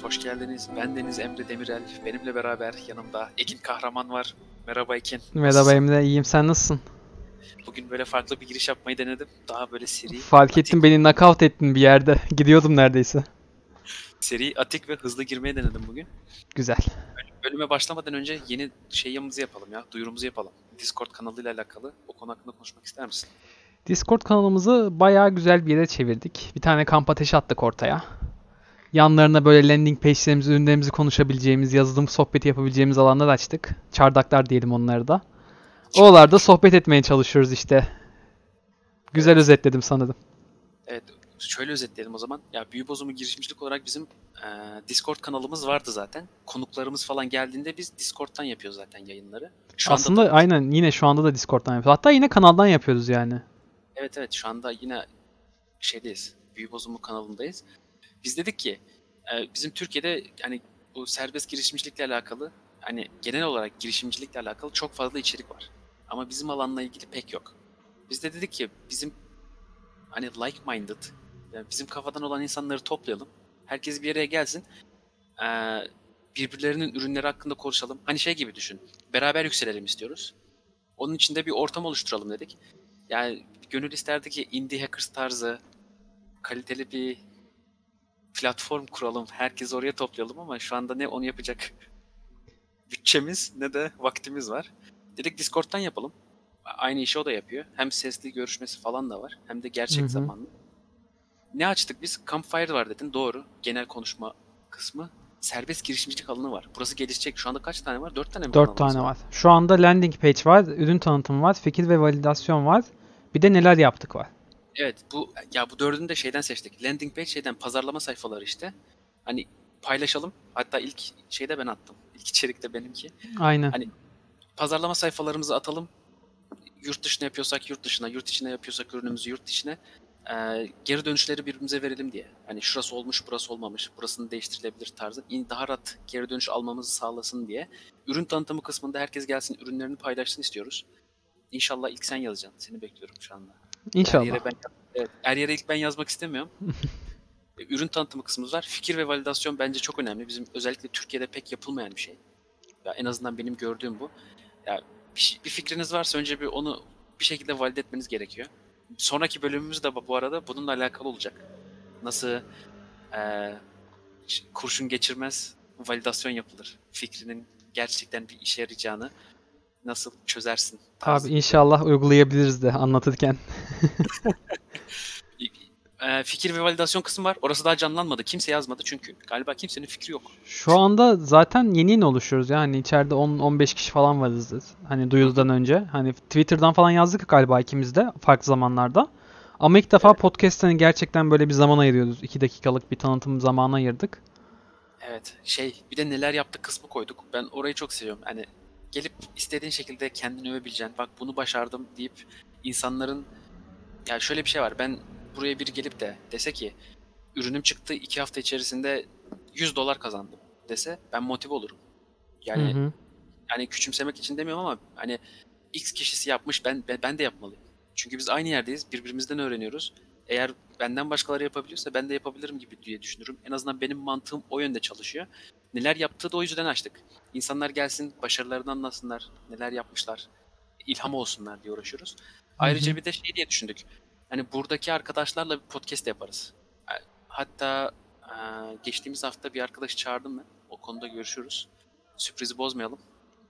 Hepiniz hoş geldiniz. Ben Deniz Emre Demirel. Benimle beraber yanımda Ekin Kahraman var. Merhaba Ekin. Merhaba Emre, iyiyim. Sen nasılsın? Bugün böyle farklı bir giriş yapmayı denedim. Daha böyle seri. Fark atik, ettim beni knockout ettin bir yerde. Gidiyordum neredeyse. Seri, atik ve hızlı girmeye denedim bugün. Güzel. Bölüme başlamadan önce yeni şeyimizi yapalım ya. Duyurumuzu yapalım. Discord kanalıyla alakalı. O konu hakkında konuşmak ister misin? Discord kanalımızı bayağı güzel bir yere çevirdik. Bir tane kamp ateşi attık ortaya. Yanlarına böyle landing page'lerimizi, ürünlerimizi konuşabileceğimiz, yazılım sohbeti yapabileceğimiz alanlar açtık. Çardaklar diyelim onları da. Oralarda sohbet etmeye çalışıyoruz işte. Güzel Evet. özetledim sanırım. Evet, şöyle özetleyelim o zaman. Ya büyü bozumu girişimcilik olarak bizim e, Discord kanalımız vardı zaten. Konuklarımız falan geldiğinde biz Discord'tan yapıyoruz zaten yayınları. Şu anda Aslında da- aynen yine şu anda da Discord'dan yapıyoruz. Hatta yine kanaldan yapıyoruz yani. Evet evet şu anda yine şeydeyiz. Büyü bozumu kanalındayız. Biz dedik ki e, bizim Türkiye'de hani bu serbest girişimcilikle alakalı hani genel olarak girişimcilikle alakalı çok fazla içerik var. Ama bizim alanla ilgili pek yok. Biz de dedik ki bizim hani like-minded yani bizim kafadan olan insanları toplayalım. Herkes bir araya gelsin. E, birbirlerinin ürünleri hakkında konuşalım. Hani şey gibi düşün. Beraber yükselelim istiyoruz. Onun için de bir ortam oluşturalım dedik. Yani gönül isterdi ki indie hackers tarzı kaliteli bir platform kuralım. Herkesi oraya toplayalım ama şu anda ne onu yapacak bütçemiz ne de vaktimiz var. Dedik Discord'dan yapalım. Aynı işi o da yapıyor. Hem sesli görüşmesi falan da var. Hem de gerçek Hı hı. zamanlı. Ne açtık biz? Campfire var dedin. Doğru. Genel konuşma kısmı. Serbest girişimcilik alanı var. Burası gelişecek. Şu anda kaç tane var? Dört tane mi 4 kanalımız tane var. Şu anda landing page var, ürün tanıtımı var, fikir ve validasyon var. Bir de neler yaptık var. Evet bu ya bu dördünü de şeyden seçtik. Landing page şeyden pazarlama sayfaları işte. Hani paylaşalım. Hatta ilk şeyde ben attım. İlk içerik de benimki. Aynen. Hani pazarlama sayfalarımızı atalım. Yurt dışına yapıyorsak yurt dışına, yurt içine yapıyorsak ürünümüzü yurt içine. Ee, geri dönüşleri birbirimize verelim diye. Hani şurası olmuş, burası olmamış, burasını değiştirilebilir tarzı. Daha rahat geri dönüş almamızı sağlasın diye. Ürün tanıtımı kısmında herkes gelsin, ürünlerini paylaşsın istiyoruz. İnşallah ilk sen yazacaksın. Seni bekliyorum şu anda. Her İnşallah. yere ben evet, her yere ilk ben yazmak istemiyorum. E, Ürün tanıtımı kısmımız var. Fikir ve validasyon bence çok önemli. Bizim özellikle Türkiye'de pek yapılmayan bir şey. Ya en azından benim gördüğüm bu. Ya bir, şey- bir fikriniz varsa önce bir onu bir şekilde valide etmeniz gerekiyor. Sonraki bölümümüz de bu arada bununla alakalı olacak. Nasıl e, kurşun geçirmez validasyon yapılır. Fikrinin gerçekten bir işe yarayacağını nasıl çözersin? tarzı. Abi inşallah uygulayabiliriz de anlatırken. e, fikir ve validasyon kısmı var. Orası daha canlanmadı. Kimse yazmadı çünkü galiba kimsenin fikri yok. Şu anda zaten yeni yeni oluşuyoruz yani içeride 10-15 kişi falan varız. Hani duyurudan önce. Hani Twitter'dan falan yazdık galiba ikimiz de farklı zamanlarda. Ama ilk defa Evet. podcast'ten gerçekten böyle bir zaman ayırıyoruz. 2 dakikalık bir tanıtım zamanı ayırdık. Evet şey bir de neler yaptık kısmı koyduk. Ben orayı çok seviyorum. Hani gelip istediğin şekilde kendini övebileceğin, bak bunu başardım deyip insanların ya şöyle bir şey var. Ben buraya biri gelip de dese ki ürünüm çıktı iki hafta içerisinde 100 dolar kazandım dese ben motive olurum. Yani Hı hı. yani küçümsemek için demiyorum ama hani X kişisi yapmış ben, ben de yapmalıyım. Çünkü biz aynı yerdeyiz. Birbirimizden öğreniyoruz. Eğer benden başkaları yapabiliyorsa ben de yapabilirim gibi diye düşünürüm. En azından benim mantığım o yönde çalışıyor. Neler yaptığı da o yüzden açtık. İnsanlar gelsin, başarılarını anlasınlar, neler yapmışlar, ilham olsunlar diye uğraşıyoruz. Ayrıca bir de şey diye düşündük. Hani buradaki arkadaşlarla bir podcast yaparız. Hatta e, geçtiğimiz hafta bir arkadaşı çağırdım ben. O konuda görüşürüz. Sürprizi bozmayalım.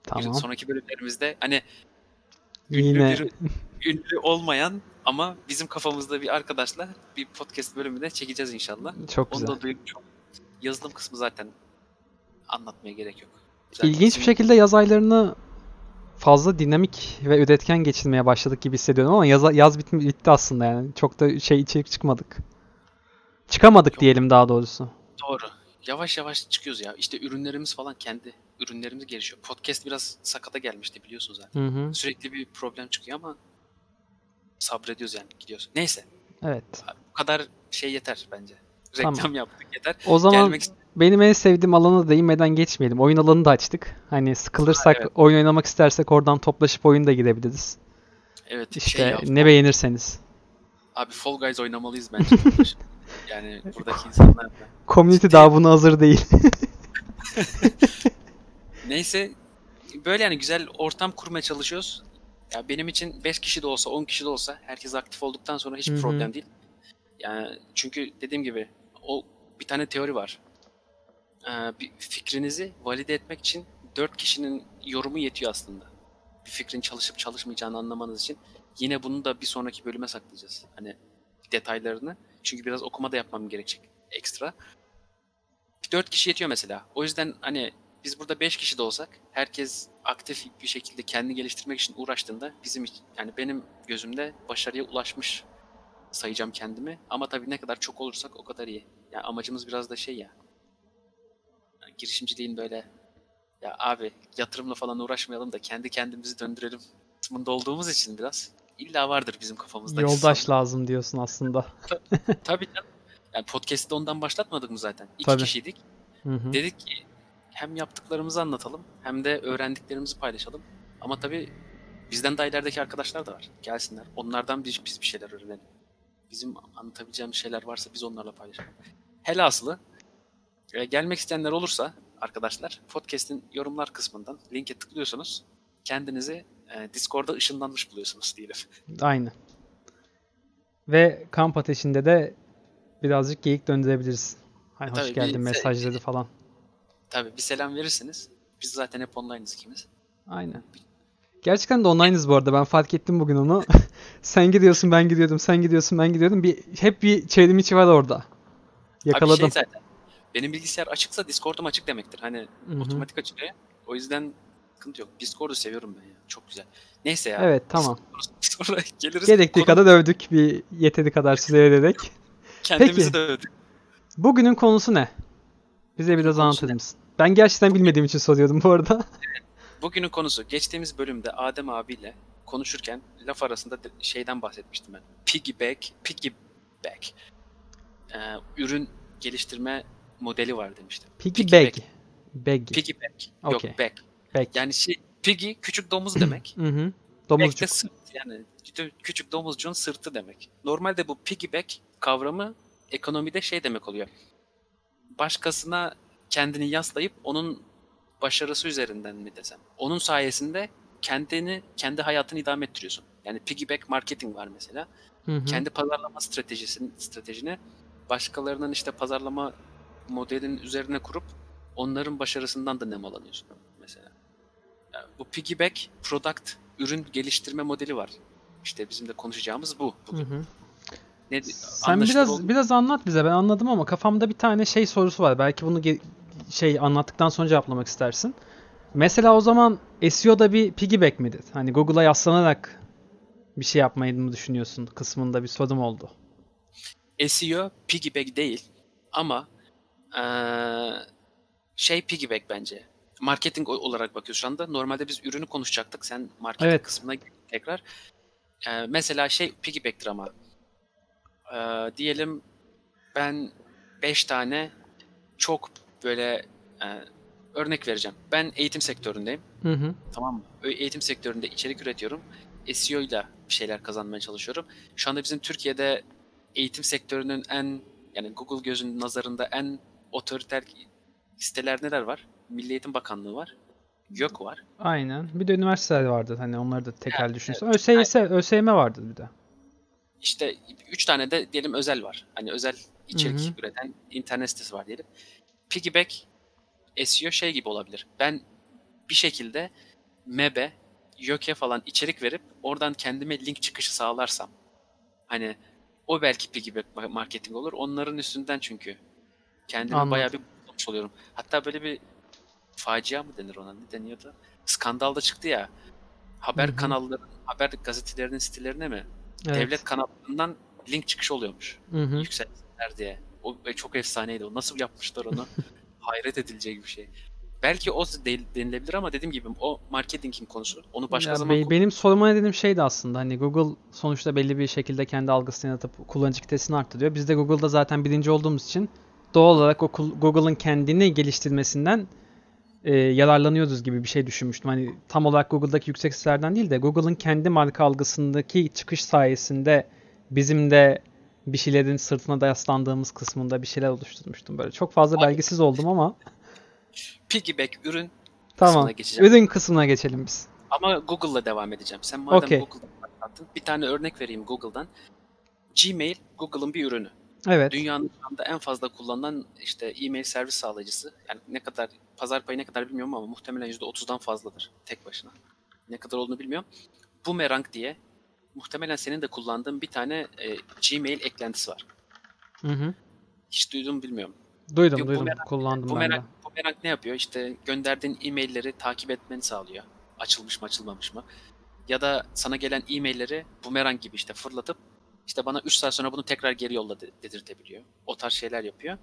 Bir Tamam. sonraki bölümlerimizde hani ünlü Yine bir ünlü olmayan ama bizim kafamızda bir arkadaşla bir podcast bölümünde çekeceğiz inşallah. çok Onu güzel. da duyurmuş oldum. Yazılım kısmı zaten anlatmaya gerek yok. Zaten İlginç bir bizim- şekilde yaz aylarını fazla dinamik ve üretken geçirmeye başladık gibi hissediyorum ama yaz, yaz bitti, bitti aslında yani. Çok da şey içerik çıkmadık. Çıkamadık Yok. diyelim daha doğrusu. Doğru. Yavaş yavaş çıkıyoruz ya. İşte ürünlerimiz falan kendi ürünlerimiz gelişiyor. Podcast biraz sakata gelmişti biliyorsun zaten. Hı hı. Sürekli bir problem çıkıyor ama sabrediyoruz yani gidiyoruz. Neyse. Evet. Bu kadar şey yeter bence. Tamam. Reklam yaptık yeter. O zaman Gelmek benim en sevdiğim alana değinmeden geçmeyelim. Oyun alanını da açtık. Hani sıkılırsak, evet. oyun oynamak istersek oradan toplaşıp oyun da girebiliriz. Evet İşte şey ya, ne beğenirseniz. Abi Fall Guys oynamalıyız bence. Yani buradaki insanlar da. Community daha buna hazır değil. Neyse böyle yani güzel ortam kurmaya çalışıyoruz. Ya benim için 5 kişi de olsa 10 kişi de olsa herkes aktif olduktan sonra hı. problem değil. Yani çünkü dediğim gibi o bir tane teori var. Ee, bir fikrinizi valide etmek için 4 kişinin yorumu yetiyor aslında. Bir fikrin çalışıp çalışmayacağını anlamanız için. Yine bunu da bir sonraki bölüme saklayacağız. Hani detaylarını. Çünkü biraz okuma da yapmam gerekecek ekstra. 4 kişi yetiyor mesela. O yüzden hani biz burada 5 kişi de olsak herkes aktif bir şekilde kendini geliştirmek için uğraştığında bizim yani benim gözümde başarıya ulaşmış sayacağım kendimi. Ama tabii ne kadar çok olursak o kadar iyi. Yani amacımız biraz da şey ya. yani girişimciliğin böyle ya abi yatırımla falan uğraşmayalım da kendi kendimizi döndürelim kısmında olduğumuz için biraz illa vardır bizim kafamızda. Yoldaş lazım diyorsun aslında. Tabii canım. Yani podcast'te ondan başlatmadık mı zaten? İki Tabii. kişiydik. Hı hı. Dedik ki hem yaptıklarımızı anlatalım hem de öğrendiklerimizi paylaşalım. Ama tabii bizden daha ilerideki arkadaşlar da var. Gelsinler. Onlardan biz, biz bir şeyler öğrenelim. Bizim anlatabileceğimiz şeyler varsa biz onlarla paylaşalım. Helası e, gelmek isteyenler olursa arkadaşlar podcast'in yorumlar kısmından linke tıklıyorsunuz. Kendinizi e, Discord'da ışınlanmış buluyorsunuz diyelim. Aynen. Ve kamp ateşinde de birazcık geyik döndürebiliriz. Hani hoş Tabii bir geldin se- mesajları falan. Tabii bir selam verirsiniz. Biz zaten hep online'ız ikimiz. Aynen. Gerçekten de online'ız bu arada. Ben fark ettim bugün onu. sen gidiyorsun ben gidiyordum. Sen gidiyorsun ben gidiyordum. Bir, hep bir çevrim içi var orada. Abi Yakaladım. şey zaten. Benim bilgisayar açıksa Discord'um açık demektir. Hani Hı hı. otomatik açılıyor. O yüzden sıkıntı yok. Discord'u seviyorum ben ya. Çok güzel. Neyse ya. Evet tamam. Sonra geliriz. Gerektiği konu- kadar övdük. Bir yeteri kadar süre vererek. Kendimizi Peki. de övdük. Bugünün konusu ne? Bize biraz anlatır mısın? Ben gerçekten bilmediğim için soruyordum bu arada. Bugünün konusu geçtiğimiz bölümde Adem abiyle konuşurken laf arasında de- şeyden bahsetmiştim ben. Piggyback, piggyback. Ee, ürün geliştirme modeli var demiştim. Piggy Piggyback. bag. Bag. Piggyback. Okey. Yok back. Bag. Yani şey piggy küçük domuz demek. Hı hı. Back de Domuzcuk. sırt yani küçük domuzcuğun sırtı demek. Normalde bu piggyback kavramı ekonomide şey demek oluyor. Başkasına kendini yaslayıp onun başarısı üzerinden mi desem. Onun sayesinde kendini, kendi hayatını idame ettiriyorsun. Yani piggyback marketing var mesela. Hı hı. Kendi pazarlama stratejisini, stratejini başkalarının işte pazarlama modelinin üzerine kurup onların başarısından da nemalanıyorsun mesela. Yani bu piggyback product ürün geliştirme modeli var. İşte bizim de konuşacağımız bu. Hı bugün. hı. Ne, Sen biraz oldu biraz anlat bize. Ben anladım ama kafamda bir tane şey sorusu var. Belki bunu ge- şey anlattıktan sonra cevaplamak istersin. Mesela o zaman SEO'da bir piggyback midir? Hani Google'a yaslanarak bir şey yapmayı mı düşünüyorsun kısmında bir sorum oldu. SEO piggyback değil ama eee, şey piggyback bence. Marketing olarak bakıyoruz şu anda. Normalde biz ürünü konuşacaktık. Sen marketing Evet. kısmına tekrar. Eee, mesela şey piggyback'tir ama. Eee, diyelim ben 5 tane çok böyle eee, örnek vereceğim. Ben eğitim sektöründeyim. Hı hı. Tamam mı? Eğitim sektöründe içerik üretiyorum. SEO ile bir şeyler kazanmaya çalışıyorum. Şu anda bizim Türkiye'de eğitim sektörünün en yani Google gözünün nazarında en otoriter siteler neler var? Milli Eğitim Bakanlığı var. YÖK var. Aynen. Bir de üniversiteler vardı. Hani onları da tekel Evet, düşünürsen. evet. ÖSYS, ÖSYM vardı bir de. İşte üç tane de diyelim özel var. Hani özel içerik Hı hı. üreten internet sitesi var diyelim. Piggyback SEO şey gibi olabilir. Ben bir şekilde MEB'e, YÖK'e falan içerik verip oradan kendime link çıkışı sağlarsam hani o belki piggyback ma- marketing olur. Onların üstünden çünkü kendime Anladım. bayağı bir bulmuş oluyorum. Hatta böyle bir facia mı denir ona? Ne deniyordu? Skandalda çıktı ya. Haber Hı hı. kanalları, haber gazetelerinin sitelerine mi? Evet. Devlet kanallarından link çıkışı oluyormuş. Hı hı. Yükselsinler diye. O çok efsaneydi. O nasıl yapmışlar onu? Hayret edilecek bir şey. Belki o denilebilir ama dediğim gibi o marketingin konusu. Onu başka Ya zaman be- benim soruma dediğim şey de aslında hani Google sonuçta belli bir şekilde kendi algısını yaratıp kullanıcı kitlesini arttırıyor. Biz de Google'da zaten birinci olduğumuz için doğal olarak Google'ın kendini geliştirmesinden e, yararlanıyoruz gibi bir şey düşünmüştüm. Hani tam olarak Google'daki yüksek sitelerden değil de Google'ın kendi marka algısındaki çıkış sayesinde bizim de bir şeylerin sırtına da yaslandığımız kısmında bir şeyler oluşturmuştum böyle. Çok fazla Abi- belgisiz oldum ama Piggyback ürün tamam. kısmına geçeceğim. Ürün kısmına geçelim biz. Ama Google'la devam edeceğim. Sen madem Okey. Google'dan başlattın, bir tane örnek vereyim Google'dan. Gmail, Google'ın bir ürünü. Evet. Dünyanın şu anda en fazla kullanılan işte e-mail servis sağlayıcısı. Yani ne kadar, pazar payı ne kadar bilmiyorum ama muhtemelen %30'dan fazladır tek başına. Ne kadar olduğunu bilmiyorum. Boomerang diye muhtemelen senin de kullandığın bir tane e, Gmail eklentisi var. Hı hı. Hiç duydun mu bilmiyorum. Duydum Yok, duydum. Boomerang- Kullandım ben de. Boomerang, Boomerang ne yapıyor? İşte gönderdiğin e-mailleri takip etmeni sağlıyor. Açılmış mı açılmamış mı? Ya da sana gelen e-mailleri Boomerang gibi işte fırlatıp işte bana 3 saat sonra bunu tekrar geri yolla de- dedirtebiliyor. O tarz şeyler yapıyor.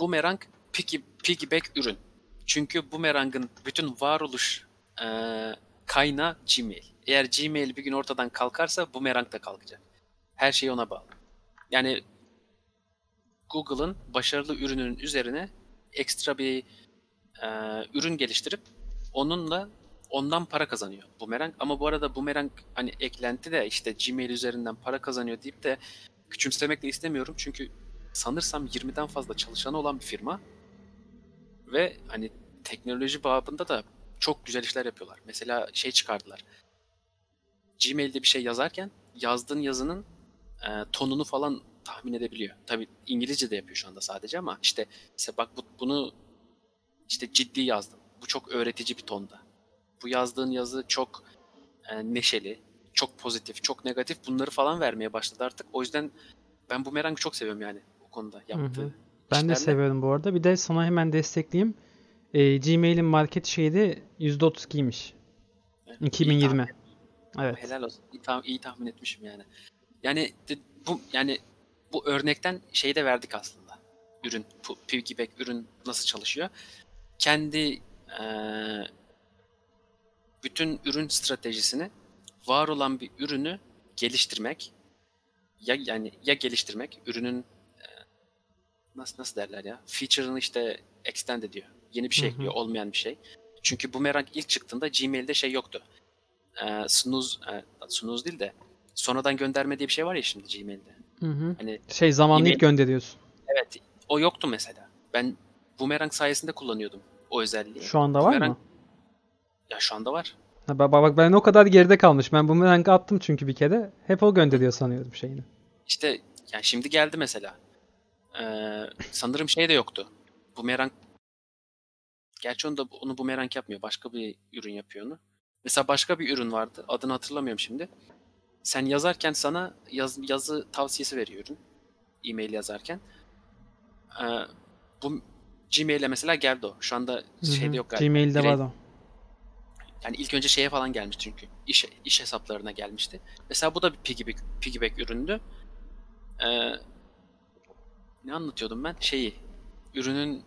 Boomerang piggy, piggyback ürün. Çünkü Boomerang'ın bütün varoluş eee kaynağı Gmail. Eğer Gmail bir gün ortadan kalkarsa Boomerang da kalkacak. Her şey ona bağlı. Yani Google'ın başarılı ürünün üzerine ekstra bir e, ürün geliştirip onunla ondan para kazanıyor Boomerang. Ama bu arada Boomerang hani eklenti de işte Gmail üzerinden para kazanıyor deyip de küçümsemek de istemiyorum. Çünkü sanırsam 20'den fazla çalışanı olan bir firma ve hani teknoloji babında da çok güzel işler yapıyorlar. Mesela şey çıkardılar. Gmail'de bir şey yazarken yazdığın yazının e, tonunu falan tahmin edebiliyor. Tabii İngilizce de yapıyor şu anda sadece ama işte mesela bak bu, bunu işte ciddi yazdım. Bu çok öğretici bir tonda. Bu yazdığın yazı çok e, neşeli, çok pozitif, çok negatif bunları falan vermeye başladı artık. O yüzden ben bu merangı çok seviyorum yani o konuda yaptığı. hı. Ben de seviyorum bu arada. Bir de sana hemen destekleyeyim. Ee, Gmail'in market şeyi %32'ymiş. Evet, iyi 2020. tahmin- Evet. Helal olsun. İyi, tah- iyi tahmin etmişim yani. Yani de- bu yani bu örnekten şeyi de verdik aslında. Ürün, piggyback ürün nasıl çalışıyor? Kendi eee, bütün ürün stratejisini var olan bir ürünü geliştirmek ya yani ya geliştirmek ürünün eee, nasıl nasıl derler ya feature'ını işte extend ediyor. Yeni bir şey ekliyor olmayan bir şey. Çünkü Boomerang ilk çıktığında Gmail'de şey yoktu e, snooze, e, snooze değil de sonradan gönderme diye bir şey var ya şimdi Gmail'de. Hı hı. Hani Şey zamanlayıp Email- gönderiyorsun. evet o yoktu mesela. Ben Boomerang sayesinde kullanıyordum o özelliği. Şu anda var Boomerang- mı? Ya şu anda var. Ha, bak, bak ben o kadar geride kalmış. Ben Boomerang'ı attım çünkü bir kere. Hep o gönderiyor sanıyordum şeyini. İşte yani şimdi geldi mesela. Ee, sanırım şey de yoktu. Boomerang Gerçi onu da onu Boomerang yapmıyor. Başka bir ürün yapıyor onu. Mesela başka bir ürün vardı. Adını hatırlamıyorum şimdi. Sen yazarken sana yaz, yazı tavsiyesi veriyor ürün. E-mail yazarken. Ee, bu Gmail'e mesela geldi o. Şu anda şeyde yok galiba. Gmail'de var o. Yani ilk önce şeye falan gelmişti çünkü. İş, iş hesaplarına gelmişti. Mesela bu da bir piggyback, piggyback üründü. Ee, ne anlatıyordum ben? Şeyi, ürünün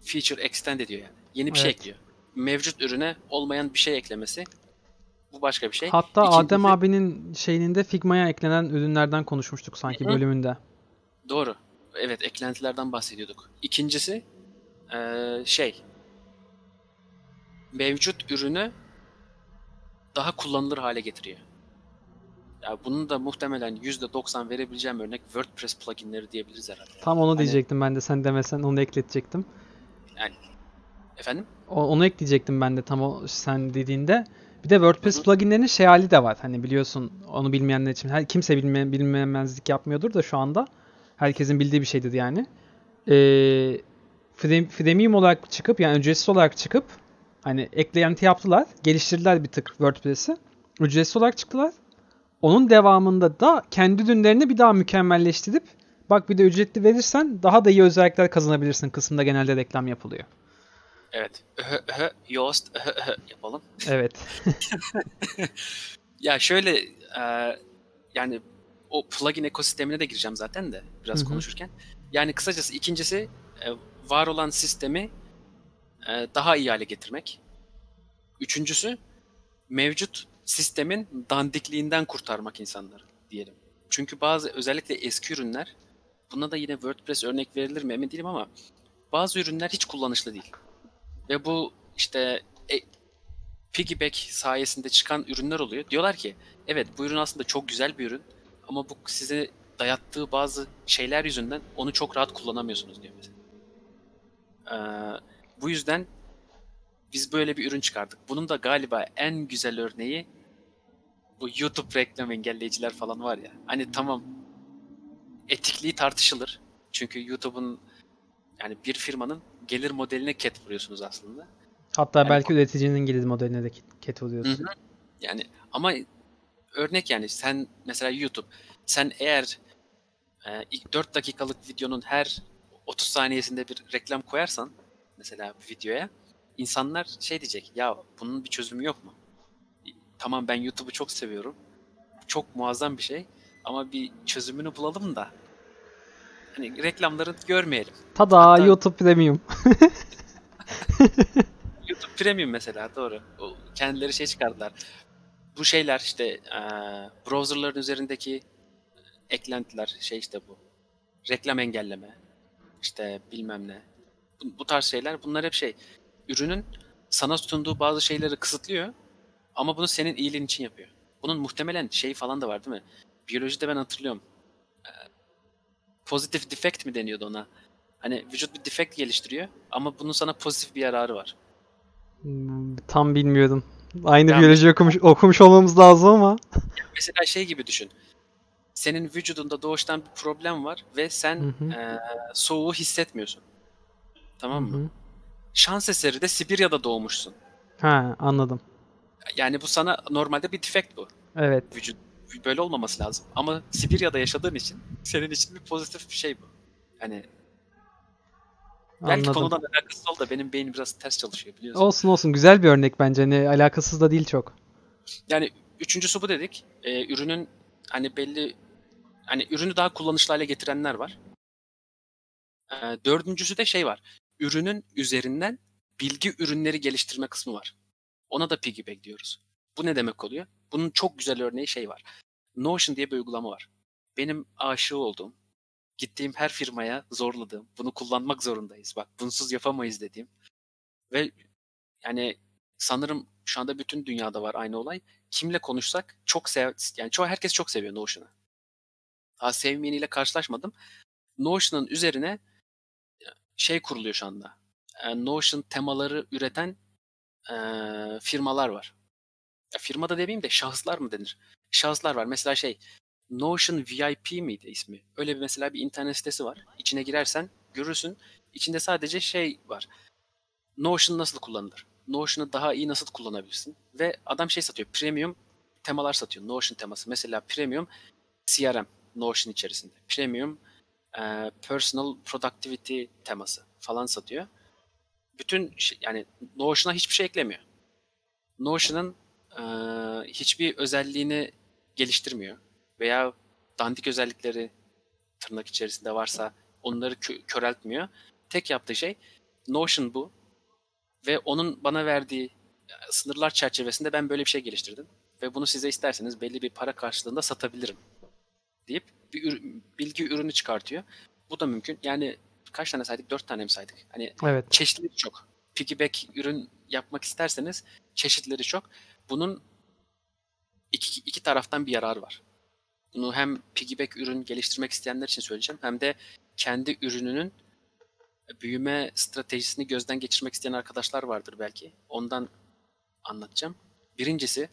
feature extend ediyor yani. Yeni bir şey Evet. ekliyor. Mevcut ürüne olmayan bir şey eklemesi. Bu başka bir şey. Hatta İkincisi- Adem abinin şeyinin de Figma'ya eklenen ürünlerden konuşmuştuk sanki Hı bölümünde. Doğru. Evet, eklentilerden bahsediyorduk. İkincisi eee, şey mevcut ürünü daha kullanılır hale getiriyor. Ya bunun da muhtemelen %90 verebileceğim örnek WordPress pluginleri diyebiliriz herhalde. Tam onu Hani- diyecektim ben de sen demesen onu ekletecektim. Efendim? Onu ekleyecektim ben de tam o sen dediğinde. Bir de WordPress Hı hı. pluginlerinin şey hali de var. Hani biliyorsun onu bilmeyenler için. Her, kimse bilme, bilmemezlik yapmıyordur da şu anda. Herkesin bildiği bir şeydir yani. Ee, free- freemium olarak çıkıp yani ücretsiz olarak çıkıp hani eklenti yaptılar. Geliştirdiler bir tık WordPress'i. Ücretsiz olarak çıktılar. Onun devamında da kendi ürünlerini bir daha mükemmelleştirip bak bir de ücretli verirsen daha da iyi özellikler kazanabilirsin kısmında genelde reklam yapılıyor. Evet. Yoast yapalım. Evet. Ya şöyle e, yani o plugin ekosistemine de gireceğim zaten de biraz Hı hı. konuşurken. Yani kısacası ikincisi e, var olan sistemi e, daha iyi hale getirmek. Üçüncüsü mevcut sistemin dandikliğinden kurtarmak insanları diyelim. Çünkü bazı özellikle eski ürünler buna da yine WordPress örnek verilir mi emin değilim ama bazı ürünler hiç kullanışlı değil. Ve bu işte e, piggyback sayesinde çıkan ürünler oluyor. Diyorlar ki evet bu ürün aslında çok güzel bir ürün ama bu size dayattığı bazı şeyler yüzünden onu çok rahat kullanamıyorsunuz diyor mesela. Ee, bu yüzden biz böyle bir ürün çıkardık. Bunun da galiba en güzel örneği bu YouTube reklam engelleyiciler falan var ya. Hani tamam etikliği tartışılır. Çünkü YouTube'un yani bir firmanın gelir modeline ket vuruyorsunuz aslında. Hatta Yani- belki üreticinin gelir modeline de ket Hı oluyorsun. hı. Yani ama örnek yani sen mesela YouTube sen eğer e, ilk 4 dakikalık videonun her 30 saniyesinde bir reklam koyarsan mesela bir videoya insanlar şey diyecek ya bunun bir çözümü yok mu? Tamam ben YouTube'u çok seviyorum. Çok muazzam bir şey ama bir çözümünü bulalım da hani reklamları görmeyelim. Tada Hatta- YouTube Premium. YouTube Premium mesela doğru. Kendileri şey çıkardılar. Bu şeyler işte eee browserların üzerindeki eklentiler şey işte bu. Reklam engelleme. işte bilmem ne. Bu, bu tarz şeyler bunlar hep şey. Ürünün sana sunduğu bazı şeyleri kısıtlıyor ama bunu senin iyiliğin için yapıyor. Bunun muhtemelen şey falan da var değil mi? Biyolojide ben hatırlıyorum. Pozitif defect mi deniyordu ona? Hani vücut bir defekt geliştiriyor ama bunun sana pozitif bir yararı var. Hmm, Tam bilmiyorum. Aynı Ya biyoloji okumuş, okumuş olmamız lazım ama. Mesela şey gibi düşün. Senin vücudunda doğuştan bir problem var ve sen Hı hı. eee, soğuğu hissetmiyorsun. Tamam mı? Hı hı. Şans eseri de Sibirya'da doğmuşsun. Ha anladım. Yani bu sana normalde bir defekt bu. Evet. Vücut böyle olmaması lazım. Ama Sibirya'da yaşadığın için senin için bir pozitif bir şey bu. Hani belki Anladım. konudan alakasız ol da benim beynim biraz ters çalışıyor biliyorsun. Olsun olsun güzel bir örnek bence. Hani alakasız da değil çok. Yani üçüncüsü bu dedik. Ee, ürünün hani belli hani ürünü daha kullanışlı hale getirenler var. Ee, dördüncüsü de şey var. Ürünün üzerinden bilgi ürünleri geliştirme kısmı var. Ona da piggyback diyoruz. Bu ne demek oluyor? Bunun çok güzel örneği şey var. Notion diye bir uygulama var. Benim aşığı olduğum, gittiğim her firmaya zorladığım, bunu kullanmak zorundayız. Bak bunsuz yapamayız dediğim. Ve yani sanırım şu anda bütün dünyada var aynı olay. Kimle konuşsak çok sev yani çoğu herkes çok seviyor Notion'ı. Daha sevmeyeniyle karşılaşmadım. Notion'ın üzerine şey kuruluyor şu anda. E, Notion temaları üreten e, firmalar var. Ya firma da demeyeyim de şahıslar mı denir? Şahıslar var. Mesela şey Notion VIP miydi ismi? Öyle bir mesela bir internet sitesi var. İçine girersen görürsün. İçinde sadece şey var. Notion nasıl kullanılır? Notion'ı daha iyi nasıl kullanabilirsin? Ve adam şey satıyor. Premium temalar satıyor. Notion teması. Mesela Premium CRM Notion içerisinde. Premium e, Personal Productivity teması falan satıyor. Bütün şey, yani Notion'a hiçbir şey eklemiyor. Notion'ın e, hiçbir özelliğini geliştirmiyor. Veya dandik özellikleri tırnak içerisinde varsa onları kö- köreltmiyor. Tek yaptığı şey Notion bu ve onun bana verdiği e, sınırlar çerçevesinde ben böyle bir şey geliştirdim ve bunu size isterseniz belli bir para karşılığında satabilirim deyip bir ür- bilgi ürünü çıkartıyor. Bu da mümkün. Yani kaç tane saydık? Dört tane mi saydık? Hani Evet. çeşitleri çok. Piggyback ürün yapmak isterseniz çeşitleri çok. Bunun iki, iki taraftan bir yararı var. Bunu hem piggyback ürün geliştirmek isteyenler için söyleyeceğim hem de kendi ürününün büyüme stratejisini gözden geçirmek isteyen arkadaşlar vardır belki. Ondan anlatacağım. Birincisi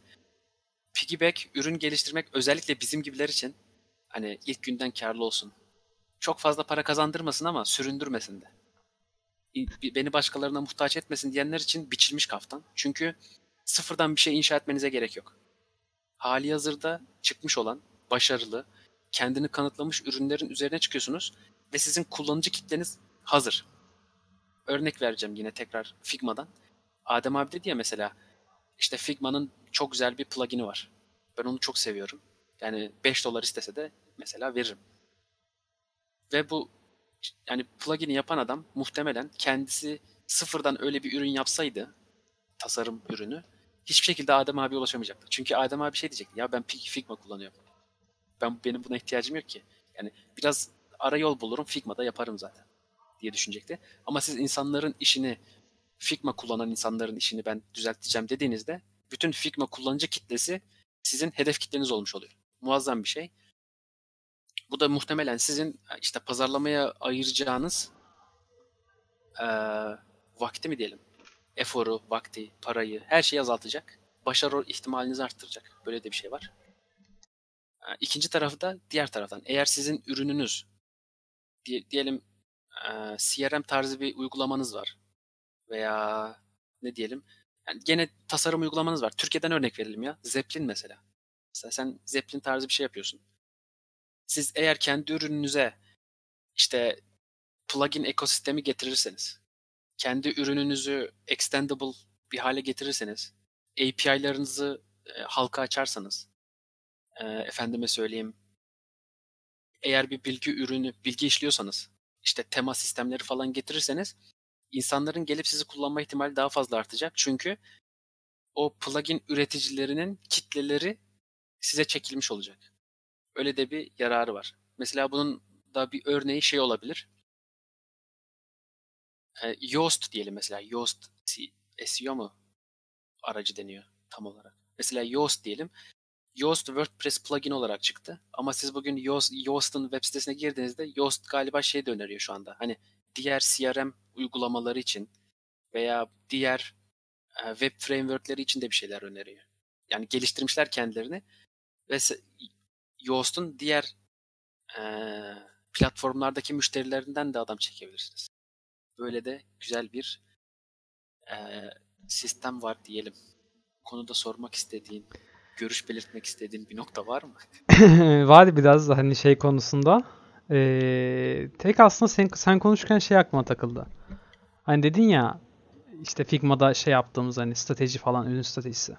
piggyback ürün geliştirmek özellikle bizim gibiler için hani ilk günden karlı olsun. Çok fazla para kazandırmasın ama süründürmesin de. Beni başkalarına muhtaç etmesin diyenler için biçilmiş kaftan. Çünkü sıfırdan bir şey inşa etmenize gerek yok. Hali hazırda çıkmış olan, başarılı, kendini kanıtlamış ürünlerin üzerine çıkıyorsunuz ve sizin kullanıcı kitleniz hazır. Örnek vereceğim yine tekrar Figma'dan. Adem abi dedi ya mesela işte Figma'nın çok güzel bir plugin'i var. Ben onu çok seviyorum. Yani 5 dolar istese de mesela veririm. Ve bu yani plugin'i yapan adam muhtemelen kendisi sıfırdan öyle bir ürün yapsaydı tasarım ürünü hiçbir şekilde Adem abi ulaşamayacaktı. Çünkü Adem abi şey diyecek ya ben Figma kullanıyorum. Ben benim buna ihtiyacım yok ki. Yani biraz ara yol bulurum Figma'da yaparım zaten diye düşünecekti. Ama siz insanların işini Figma kullanan insanların işini ben düzelteceğim dediğinizde bütün Figma kullanıcı kitlesi sizin hedef kitleniz olmuş oluyor. Muazzam bir şey. Bu da muhtemelen sizin işte pazarlamaya ayıracağınız eee, vakti mi diyelim? Eforu, vakti, parayı, her şeyi azaltacak. Başarı ihtimalinizi arttıracak. Böyle de bir şey var. Eee, İkinci tarafı da diğer taraftan. Eğer sizin ürününüz diye- diyelim eee, CRM tarzı bir uygulamanız var veya ne diyelim yani gene tasarım uygulamanız var. Türkiye'den örnek verelim ya. Zeplin mesela. Mesela sen Zeplin tarzı bir şey yapıyorsun. Siz eğer kendi ürününüze işte plugin ekosistemi getirirseniz, kendi ürününüzü extendable bir hale getirirseniz, API'larınızı e, halka açarsanız, e, efendime söyleyeyim, eğer bir bilgi ürünü, bilgi işliyorsanız, işte tema sistemleri falan getirirseniz, insanların gelip sizi kullanma ihtimali daha fazla artacak. Çünkü o plugin üreticilerinin kitleleri size çekilmiş olacak. Öyle de bir yararı var. Mesela bunun da bir örneği şey olabilir. E, Yoast diyelim mesela. Yoast SEO mu aracı deniyor tam olarak. Mesela Yoast diyelim. Yoast WordPress plugin olarak çıktı. Ama siz bugün Yoast, Yoast'ın web sitesine girdiğinizde Yoast galiba şey de öneriyor şu anda. Hani diğer CRM uygulamaları için veya diğer e, web frameworkleri için de bir şeyler öneriyor. Yani geliştirmişler kendilerini ve Yoast'un diğer e, platformlardaki müşterilerinden de adam çekebilirsiniz. Böyle de güzel bir e, sistem var diyelim. Konuda sormak istediğin, görüş belirtmek istediğin bir nokta var mı? Var biraz hani şey konusunda. Ee, tek aslında sen, sen konuşurken şey aklıma takıldı. Hani dedin ya işte Figma'da şey yaptığımız hani strateji falan ürün stratejisi.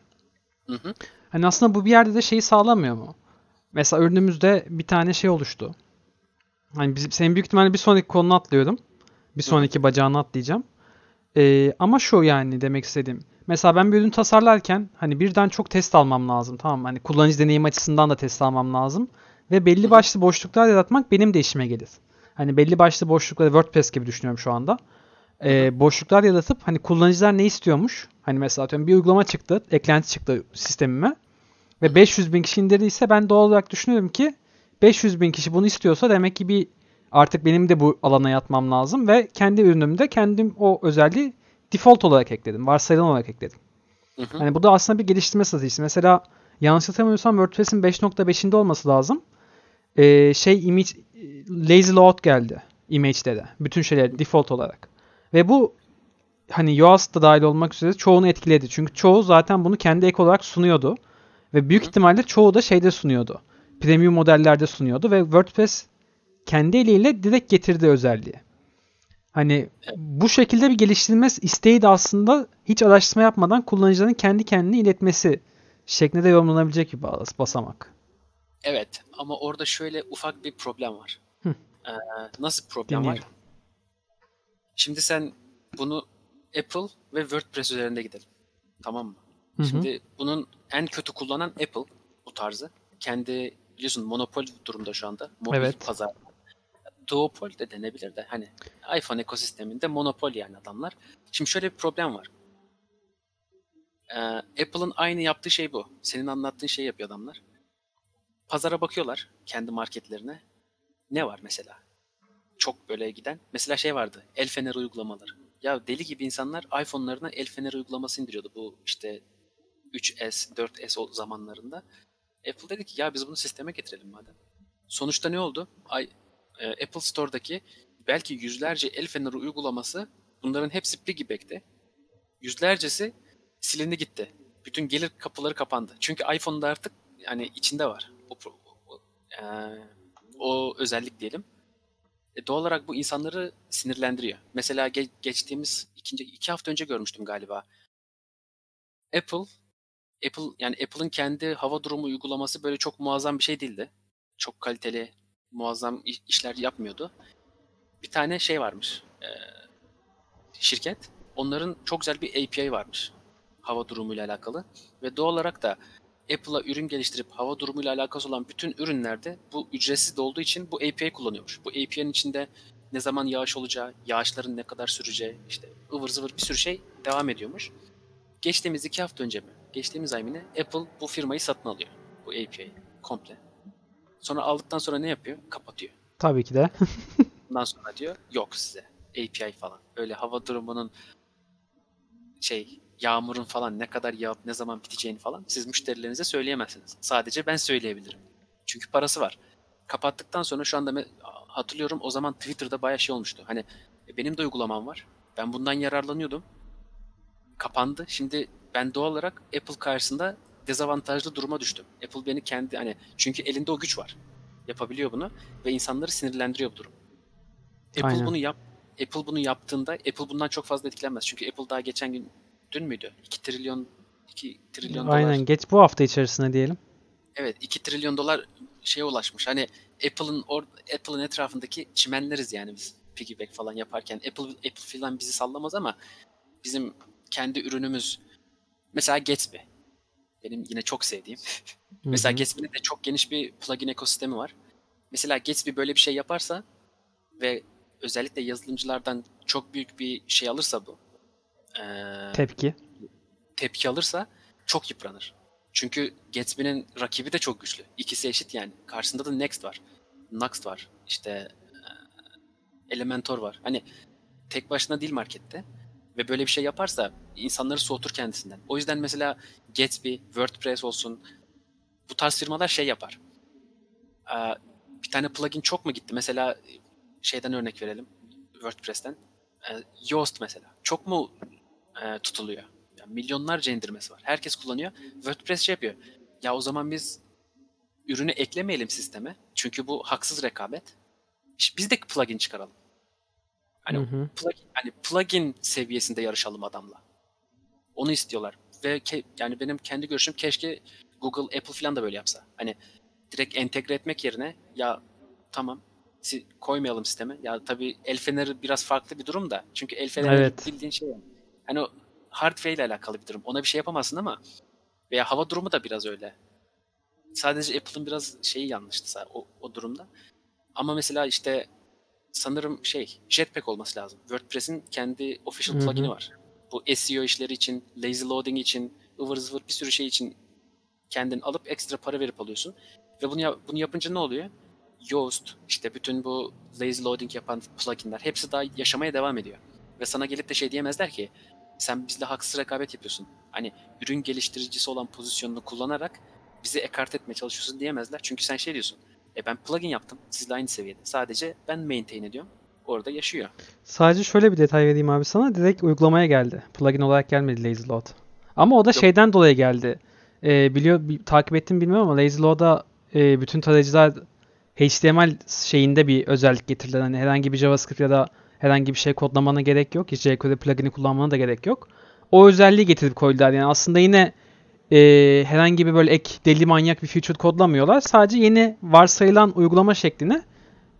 Hı hı. Hani aslında bu bir yerde de şeyi sağlamıyor mu? Mesela ürünümüzde bir tane şey oluştu. Hani bizim, senin büyük ihtimalle bir sonraki konunu atlıyorum. Bir sonraki bacağını atlayacağım. Ee, ama şu yani demek istediğim. Mesela ben bir ürün tasarlarken hani birden çok test almam lazım. Tamam? Hani kullanıcı deneyim açısından da test almam lazım. Ve belli başlı boşluklar yaratmak benim de işime gelir. Hani belli başlı boşlukları WordPress gibi düşünüyorum şu anda. Ee, boşluklar yaratıp hani kullanıcılar ne istiyormuş? Hani mesela atıyorum bir uygulama çıktı, eklenti çıktı sistemime. Ve 500 bin kişi indirdiyse ben doğal olarak düşünüyorum ki 500 bin kişi bunu istiyorsa demek ki bir artık benim de bu alana yatmam lazım ve kendi ürünümde kendim o özelliği default olarak ekledim. Varsayılan olarak ekledim. Hı hı. Hani bu da aslında bir geliştirme stratejisi. Mesela yanlış hatırlamıyorsam WordPress'in 5.5'inde olması lazım. Ee, şey image lazy load geldi image'de Bütün şeyler default olarak. Ve bu hani Yoast da dahil olmak üzere çoğunu etkiledi. Çünkü çoğu zaten bunu kendi ek olarak sunuyordu. Ve büyük Hı. ihtimalle çoğu da şeyde sunuyordu. Premium modellerde sunuyordu ve WordPress kendi eliyle direkt getirdi özelliği. Hani bu şekilde bir geliştirilme isteği de aslında hiç araştırma yapmadan kullanıcıların kendi kendine iletmesi şeklinde de yorumlanabilecek bir bas- basamak. Evet ama orada şöyle ufak bir problem var. Hı. Ee, nasıl problem var? Dinliyorum. Şimdi sen bunu Apple ve WordPress üzerinde gidelim. Tamam mı? Hı hı. Şimdi bunun en kötü kullanan Apple bu tarzı. Kendi biliyorsun monopol durumda şu anda. Mobil Evet. pazar. Duopol de denebilir de hani iPhone ekosisteminde monopol yani adamlar. Şimdi şöyle bir problem var. Ee, Apple'ın aynı yaptığı şey bu. Senin anlattığın şeyi yapıyor adamlar. Pazara bakıyorlar kendi marketlerine. Ne var mesela? Çok böyle giden. Mesela şey vardı. El feneri uygulamaları. Ya deli gibi insanlar iPhone'larına el feneri uygulaması indiriyordu. Bu işte 3S, 4S o zamanlarında. Apple dedi ki ya biz bunu sisteme getirelim madem. Sonuçta ne oldu? Ay, e, Apple Store'daki belki yüzlerce el feneri uygulaması bunların hepsi piggyback'ti. Yüzlercesi silindi gitti. Bütün gelir kapıları kapandı. Çünkü iPhone'da artık yani içinde var. O, o, e, o özellik diyelim. E, doğal olarak bu insanları sinirlendiriyor. Mesela ge- geçtiğimiz ikinci iki hafta önce görmüştüm galiba. Apple Apple yani Apple'ın kendi hava durumu uygulaması böyle çok muazzam bir şey değildi. Çok kaliteli, muazzam iş- işler yapmıyordu. Bir tane şey varmış. e, şirket. Onların çok güzel bir API varmış. Hava durumuyla alakalı. Ve doğal olarak da Apple'a ürün geliştirip hava durumuyla alakası olan bütün ürünlerde bu ücretsiz de olduğu için bu API kullanıyormuş. Bu API'nin içinde ne zaman yağış olacağı, yağışların ne kadar süreceği, işte ıvır zıvır bir sürü şey devam ediyormuş. Geçtiğimiz iki hafta önce mi? Geçtiğimiz ay mı ne? Apple bu firmayı satın alıyor. Bu API'yi komple. Sonra aldıktan sonra ne yapıyor? Kapatıyor. Tabii ki de. Bundan sonra diyor yok size API falan. Öyle hava durumunun şey yağmurun falan ne kadar yağıp ne zaman biteceğini falan siz müşterilerinize söyleyemezsiniz. Sadece ben söyleyebilirim. Çünkü parası var. Kapattıktan sonra şu anda hatırlıyorum o zaman Twitter'da bayağı şey olmuştu. Hani e, benim de uygulamam var. Ben bundan yararlanıyordum. Kapandı. Şimdi ben doğal olarak Apple karşısında dezavantajlı duruma düştüm. Apple beni kendi hani çünkü elinde o güç var. Yapabiliyor bunu ve insanları sinirlendiriyor bu durum. Apple Aynen. bunu yap Apple bunu yaptığında Apple bundan çok fazla etkilenmez. Çünkü Apple daha geçen gün dün müydü? 2 trilyon 2 trilyon Aynen. dolar. Geç bu hafta içerisinde diyelim. Evet 2 trilyon dolar şeye ulaşmış. Hani Apple'ın or Apple'ın etrafındaki çimenleriz yani biz piggyback falan yaparken. Apple Apple falan bizi sallamaz ama bizim kendi ürünümüz mesela Gatsby. Benim yine çok sevdiğim. Mesela. Gatsby'nin de çok geniş bir plugin ekosistemi var. Mesela Gatsby böyle bir şey yaparsa ve özellikle yazılımcılardan çok büyük bir şey alırsa bu eee, Tepki. tepki alırsa çok yıpranır. Çünkü Gatsby'nin rakibi de çok güçlü. İkisi eşit yani. Karşısında da Next var. Nuxt var. İşte Elementor var. Hani tek başına değil markette. Ve böyle bir şey yaparsa insanları soğutur kendisinden. O yüzden mesela Gatsby, WordPress olsun bu tarz firmalar şey yapar. Ee, bir tane plugin çok mu gitti? Mesela şeyden örnek verelim. WordPress'ten. Ee, Yoast mesela. Çok mu e, tutuluyor? Yani milyonlarca indirmesi var. Herkes kullanıyor. WordPress şey yapıyor. Ya o zaman biz ürünü eklemeyelim sisteme. Çünkü bu haksız rekabet. Biz de plugin çıkaralım. Hani Hı hı. plugin, hani plugin seviyesinde yarışalım adamla. Onu istiyorlar. Ve ke- yani benim kendi görüşüm keşke Google, Apple falan da böyle yapsa. Hani direkt entegre etmek yerine ya tamam si- koymayalım sisteme. Ya tabii el feneri biraz farklı bir durum da. Çünkü el feneri Evet. bildiğin şey yani. Hani o hardware ile alakalı bir durum. Ona bir şey yapamazsın ama veya hava durumu da biraz öyle. Sadece Apple'ın biraz şeyi yanlıştı o, o durumda. Ama mesela işte sanırım şey Jetpack olması lazım. WordPress'in kendi official Hı hı. plugin'i var. Bu SEO işleri için, lazy loading için, ıvır zıvır bir sürü şey için kendin alıp ekstra para verip alıyorsun. Ve bunu, yap- bunu yapınca ne oluyor? Yoast, işte bütün bu lazy loading yapan pluginler hepsi daha yaşamaya devam ediyor. Ve sana gelip de şey diyemezler ki sen bizle haksız rekabet yapıyorsun. Hani ürün geliştiricisi olan pozisyonunu kullanarak bizi ekart etmeye çalışıyorsun diyemezler. Çünkü sen şey diyorsun. E ben plugin yaptım. Sizle aynı seviyede. Sadece ben maintain ediyorum. Orada yaşıyor. Sadece şöyle bir detay vereyim abi sana. Direkt uygulamaya geldi. Plugin olarak gelmedi LazyLoad. Ama o da Yok. şeyden dolayı geldi. Ee, biliyor, bi- takip ettim bilmiyorum ama LazyLoad'a e, bütün tarayıcılar HTML şeyinde bir özellik getirdiler. Hani herhangi bir JavaScript ya da herhangi bir şey kodlamana gerek yok. Hiç jQuery plugin'i kullanmana da gerek yok. O özelliği getirip koydular. Yani aslında yine e, herhangi bir böyle ek deli manyak bir feature kodlamıyorlar. Sadece yeni varsayılan uygulama şeklini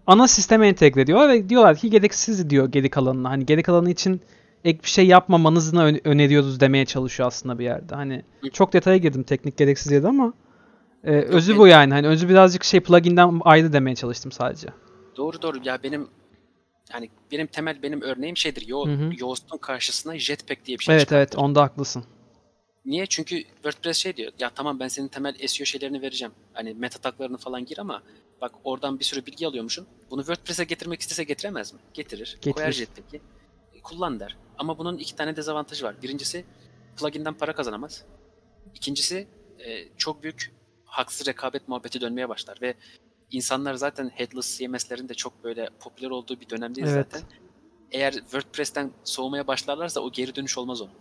ana sisteme entegre ediyorlar ve diyorlar ki gereksiz diyor geri kalanına. Hani geri kalanı için ek bir şey yapmamanızı ön- öneriyoruz demeye çalışıyor aslında bir yerde. Hani çok detaya girdim teknik gereksiz yerde ama e, özü bu yani. Hani özü birazcık şey plugin'den ayrı demeye çalıştım sadece. Doğru doğru. Ya benim yani benim temel benim örneğim şeydir. Yo. Yoast'un karşısına Jetpack diye bir şey Evet evet çıkarttılar. onda haklısın. Niye? Çünkü WordPress şey diyor. Ya tamam ben senin temel SEO şeylerini vereceğim. Hani meta taglarını falan gir ama bak oradan bir sürü bilgi alıyormuşsun. Bunu WordPress'e getirmek istese getiremez mi? Getirir. Getirir. Koyar Jetpack'i. Kullan der. Ama bunun iki tane dezavantajı var. Birincisi plugin'den para kazanamaz. İkincisi e, çok büyük haksız rekabet muhabbeti dönmeye başlar ve insanlar zaten headless CMS'lerin de çok böyle popüler olduğu bir dönemdeyiz Evet. zaten. Eğer WordPress'ten soğumaya başlarlarsa o geri dönüş olmaz onun.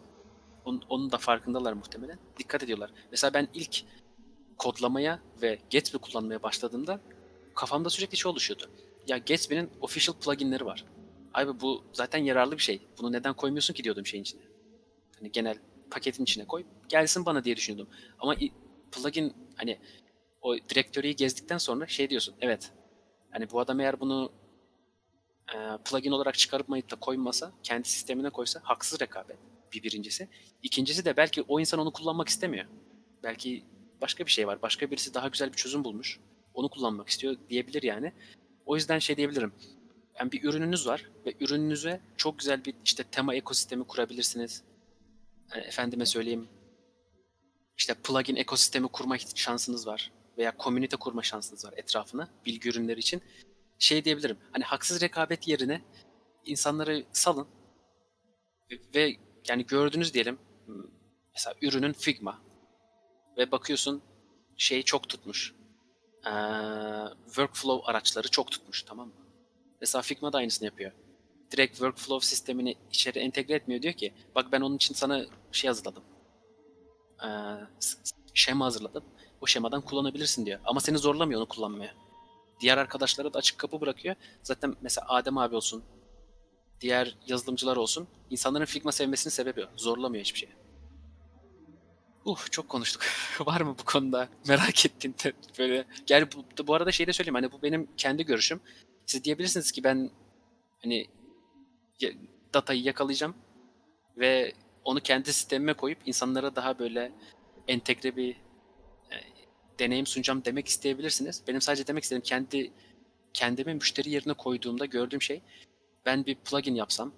Onun, onun da farkındalar muhtemelen. Dikkat ediyorlar. Mesela ben ilk kodlamaya ve Gatsby kullanmaya başladığımda kafamda sürekli şey oluşuyordu. Ya Gatsby'nin official pluginleri var. Abi bu zaten yararlı bir şey. Bunu neden koymuyorsun ki diyordum şeyin içine. Hani genel paketin içine koy. Gelsin bana diye düşünüyordum. Ama plugin hani o direktörüyü gezdikten sonra şey diyorsun. Evet. Hani bu adam eğer bunu e, plugin olarak çıkarıp da koymasa, kendi sistemine koysa haksız rekabet. Bir birincisi. İkincisi de belki o insan onu kullanmak istemiyor. Belki başka bir şey var. Başka birisi daha güzel bir çözüm bulmuş. Onu kullanmak istiyor diyebilir yani. O yüzden şey diyebilirim. Yani bir ürününüz var ve ürününüze çok güzel bir işte tema ekosistemi kurabilirsiniz. E, efendime söyleyeyim işte plugin ekosistemi kurma şansınız var veya komünite kurma şansınız var etrafına bilgi ürünleri için. Şey diyebilirim. Hani haksız rekabet yerine insanları salın ve yani gördünüz diyelim mesela ürünün Figma ve bakıyorsun şey çok tutmuş. Ee, workflow araçları çok tutmuş tamam mı? Mesela Figma da aynısını yapıyor. Direkt workflow sistemini içeri entegre etmiyor. Diyor ki bak ben onun için sana şey hazırladım. Ee, şema hazırladım. O şemadan kullanabilirsin diyor. Ama seni zorlamıyor onu kullanmaya. Diğer arkadaşlara da açık kapı bırakıyor. Zaten mesela Adem abi olsun, diğer yazılımcılar olsun. insanların Figma sevmesinin sebebi. Zorlamıyor hiçbir şey. Uh çok konuştuk. Var mı bu konuda merak ettiğin böyle. Gel bu, bu arada şey de söyleyeyim hani bu benim kendi görüşüm. Siz diyebilirsiniz ki ben hani datayı yakalayacağım ve onu kendi sistemime koyup insanlara daha böyle entegre bir e, deneyim sunacağım demek isteyebilirsiniz. Benim sadece demek istediğim kendi kendimi müşteri yerine koyduğumda gördüğüm şey ben bir plugin yapsam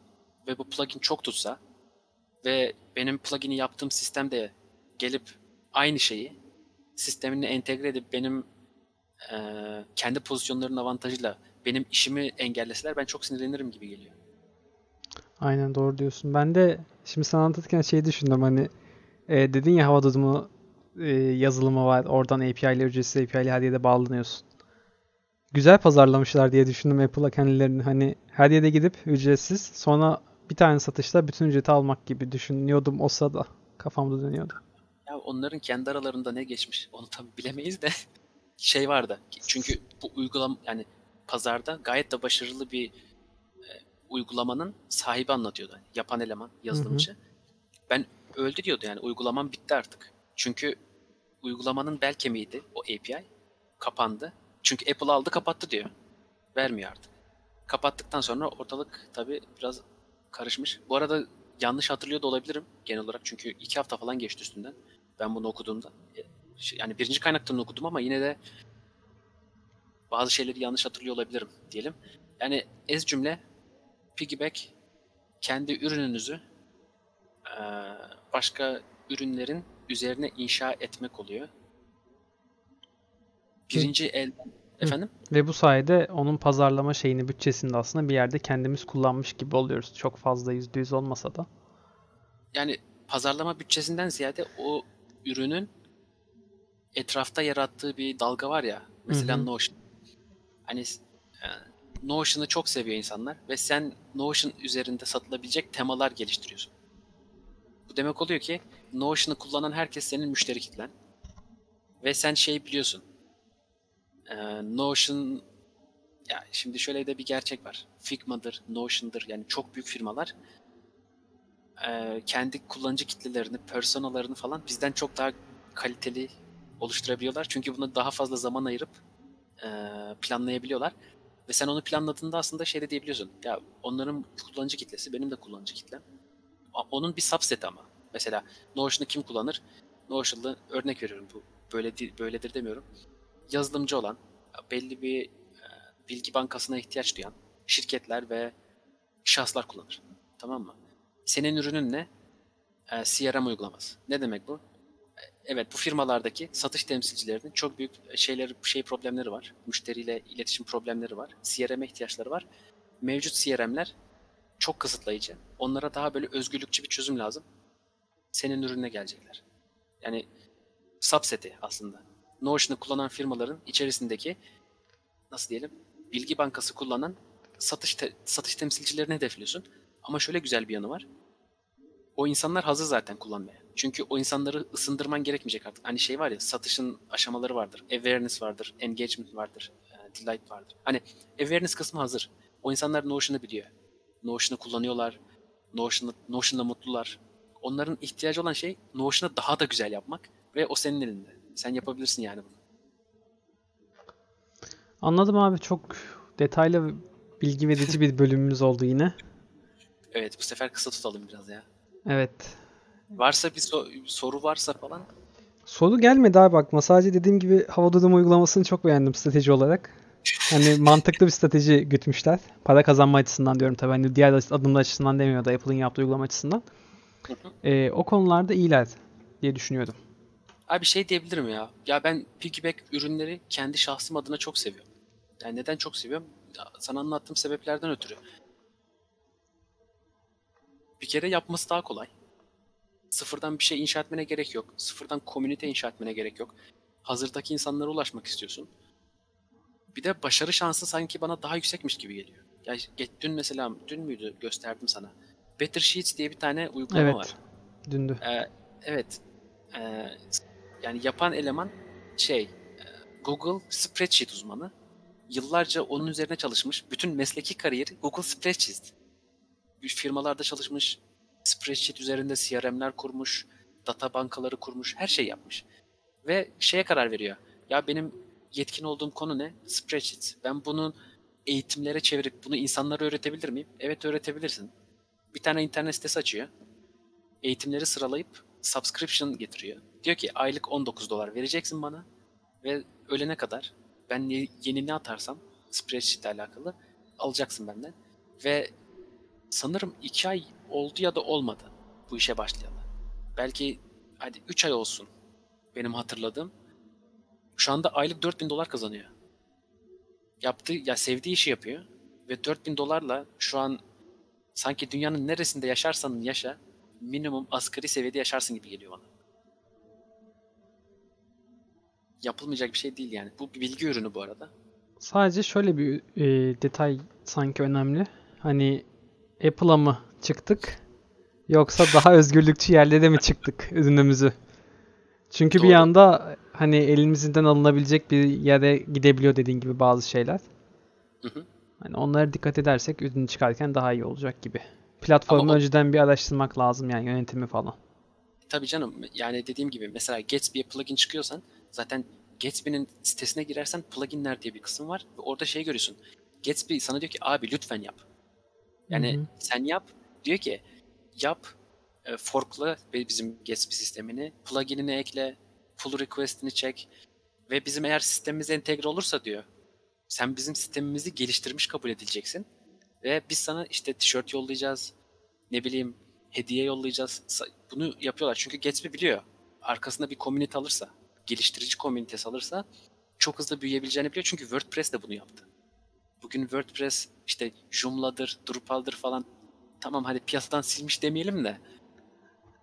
ve bu plugin çok tutsa ve benim plugin'i yaptığım sistemde gelip aynı şeyi sistemine entegre edip benim e, kendi pozisyonlarının avantajıyla benim işimi engelleseler ben çok sinirlenirim gibi geliyor. Aynen doğru diyorsun. Ben de şimdi sana anlatırken şey düşündüm hani e, dedin ya hava durumu e, yazılımı var. Oradan API ile ücretsiz API ile her yere bağlanıyorsun. Güzel pazarlamışlar diye düşündüm Apple'a kendilerini. Hani her yere gidip ücretsiz sonra bir tane satışta bütün ücreti almak gibi düşünüyordum o sırada. Kafamda dönüyordu. Ya onların kendi aralarında ne geçmiş onu tabi bilemeyiz de şey vardı. Çünkü bu uygulam yani pazarda gayet de başarılı bir e, uygulamanın sahibi anlatıyordu. Yani yapan eleman, yazılımcı. Hı hı. Ben öldü diyordu yani uygulaman bitti artık. Çünkü uygulamanın bel kemiğiydi o API. Kapandı. Çünkü Apple aldı kapattı diyor. Vermiyor artık. Kapattıktan sonra ortalık tabi biraz karışmış. Bu arada yanlış hatırlıyor da olabilirim genel olarak. Çünkü iki hafta falan geçti üstünden. Ben bunu okuduğumda. E, şey, yani birinci kaynaktan okudum ama yine de bazı şeyleri yanlış hatırlıyor olabilirim diyelim. Yani ez cümle piggyback kendi ürününüzü başka ürünlerin üzerine inşa etmek oluyor. Birinci Hı. el efendim? Ve bu sayede onun pazarlama şeyini bütçesinde aslında bir yerde kendimiz kullanmış gibi oluyoruz. Çok fazla yüzde yüz olmasa da. Yani pazarlama bütçesinden ziyade o ürünün etrafta yarattığı bir dalga var ya. Mesela Hı-hı. Notion. Hani e, Notion'ı çok seviyor insanlar ve sen Notion üzerinde satılabilecek temalar geliştiriyorsun. Bu demek oluyor ki Notion'ı kullanan herkes senin müşteri kitlen. Ve sen şey biliyorsun. E, Notion ya şimdi şöyle de bir gerçek var. Figma'dır, Notion'dır yani çok büyük firmalar e, kendi kullanıcı kitlelerini, personalarını falan bizden çok daha kaliteli oluşturabiliyorlar. Çünkü buna daha fazla zaman ayırıp e, planlayabiliyorlar. Ve sen onu planladığında aslında şey de diyebiliyorsun. Ya onların kullanıcı kitlesi benim de kullanıcı kitlem. Onun bir subset ama. Mesela Notion'u kim kullanır? Notion'da örnek veriyorum bu böyle böyledir demiyorum. Yazılımcı olan, belli bir e, bilgi bankasına ihtiyaç duyan şirketler ve şahıslar kullanır. Tamam mı? Senin ürünün ne? E, CRM uygulaması. Ne demek bu? evet bu firmalardaki satış temsilcilerinin çok büyük şeyler şey problemleri var. Müşteriyle iletişim problemleri var. CRM ihtiyaçları var. Mevcut CRM'ler çok kısıtlayıcı. Onlara daha böyle özgürlükçü bir çözüm lazım. Senin ürününe gelecekler. Yani subseti aslında. Notion'ı kullanan firmaların içerisindeki nasıl diyelim bilgi bankası kullanan satış te- satış temsilcilerini hedefliyorsun. Ama şöyle güzel bir yanı var. O insanlar hazır zaten kullanmaya. Çünkü o insanları ısındırman gerekmeyecek artık. Hani şey var ya satışın aşamaları vardır. Awareness vardır, engagement vardır, e, delight vardır. Hani awareness kısmı hazır. O insanlar Notion'ı biliyor. Notion'ı kullanıyorlar. Notion'la, Notion'la mutlular. Onların ihtiyacı olan şey Notion'ı daha da güzel yapmak ve o senin elinde. Sen yapabilirsin yani bunu. Anladım abi. Çok detaylı bilgi verici bir bölümümüz oldu yine. Evet bu sefer kısa tutalım biraz ya. Evet. Varsa bir so- soru varsa falan. Soru gelmedi abi bakma. Sadece dediğim gibi hava durumu uygulamasını çok beğendim strateji olarak. Hani mantıklı bir strateji gütmüşler. Para kazanma açısından diyorum tabii. Hani diğer adımlar açısından demiyor da Apple'ın yaptığı uygulama açısından. Ee, o konularda iyiler diye düşünüyorum. Abi şey diyebilirim ya. Ya ben piggyback ürünleri kendi şahsım adına çok seviyorum. Yani neden çok seviyorum? Ya Sana anlattığım sebeplerden ötürü. Bir kere yapması daha kolay. Sıfırdan bir şey inşa etmene gerek yok. Sıfırdan komünite inşa etmene gerek yok. Hazırdaki insanlara ulaşmak istiyorsun. Bir de başarı şansı sanki bana daha yüksekmiş gibi geliyor. Ya dün mesela, dün müydü gösterdim sana. Better Sheets diye bir tane uygulama Evet. var. Dündü. Ee, evet. Ee, yani yapan eleman şey, e, Google Spreadsheet uzmanı. Yıllarca onun üzerine çalışmış. Bütün mesleki kariyeri Google Spreadsheet. Firmalarda çalışmış. Spreadsheet üzerinde CRM'ler kurmuş. Data bankaları kurmuş. Her şey yapmış. Ve şeye karar veriyor. Ya benim yetkin olduğum konu ne? Spreadsheet. Ben bunu eğitimlere çevirip bunu insanlara öğretebilir miyim? Evet öğretebilirsin. Bir tane internet sitesi açıyor eğitimleri sıralayıp subscription getiriyor. Diyor ki aylık 19 dolar vereceksin bana ve ölene kadar ben ye- yeni ne atarsam spreadsheet alakalı alacaksın benden. Ve sanırım 2 ay oldu ya da olmadı bu işe başlayalı. Belki hadi 3 ay olsun benim hatırladığım. Şu anda aylık 4000 dolar kazanıyor. Yaptığı, ya sevdiği işi yapıyor ve 4000 dolarla şu an sanki dünyanın neresinde yaşarsan yaşa minimum asgari seviyede yaşarsın gibi geliyor bana. Yapılmayacak bir şey değil yani. Bu bir bilgi ürünü bu arada. Sadece şöyle bir e, detay sanki önemli. Hani Apple'a mı çıktık yoksa daha özgürlükçü yerlere mi çıktık ürünümüzü? Çünkü bir Doğru. yanda hani elimizden alınabilecek bir yere gidebiliyor dediğin gibi bazı şeyler. Hı hı. Hani onlara dikkat edersek ürünü çıkarken daha iyi olacak gibi. Platformu Ama o- önceden bir araştırmak lazım yani yönetimi falan. Tabii canım yani dediğim gibi mesela Gatsby'ye plugin çıkıyorsan zaten Gatsby'nin sitesine girersen pluginler diye bir kısım var ve orada şey görüyorsun. Gatsby sana diyor ki abi lütfen yap. Yani Hı hı. sen yap. Diyor ki yap e, forkla bizim Gatsby sistemini pluginini ekle, pull request'ini çek ve bizim eğer sistemimize entegre olursa diyor sen bizim sistemimizi geliştirmiş kabul edileceksin ve biz sana işte tişört yollayacağız, ne bileyim hediye yollayacağız. Bunu yapıyorlar çünkü Gatsby biliyor. Arkasında bir komünite alırsa, geliştirici komünitesi alırsa çok hızlı büyüyebileceğini biliyor. Çünkü WordPress de bunu yaptı. Bugün WordPress işte Joomla'dır, Drupal'dır falan tamam hadi piyasadan silmiş demeyelim de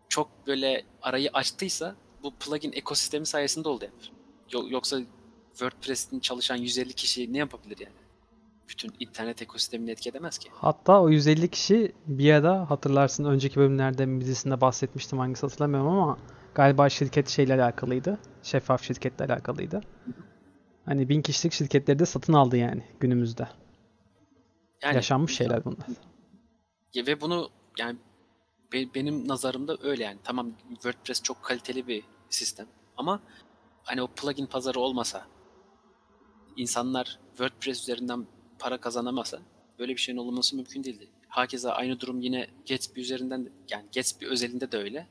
çok böyle arayı açtıysa bu plugin ekosistemi sayesinde oldu Yoksa WordPress'in çalışan 150 kişi ne yapabilir yani? Bütün internet ekosistemini etki edemez ki. Hatta o 150 kişi bir ara hatırlarsın önceki bölümlerde birisinde bahsetmiştim hangisi hatırlamıyorum ama galiba şirket şeyle alakalıydı. Şeffaf şirketle alakalıydı. Hani bin kişilik şirketleri de satın aldı yani günümüzde. Yani Yaşanmış şeyler bunlar. Ya ve bunu yani be- benim nazarımda öyle yani. Tamam WordPress çok kaliteli bir sistem ama hani o plugin pazarı olmasa insanlar WordPress üzerinden para kazanamasa böyle bir şeyin olması mümkün değildi. Hakeza aynı durum yine Gatsby üzerinden de- yani Gatsby özelinde de öyle.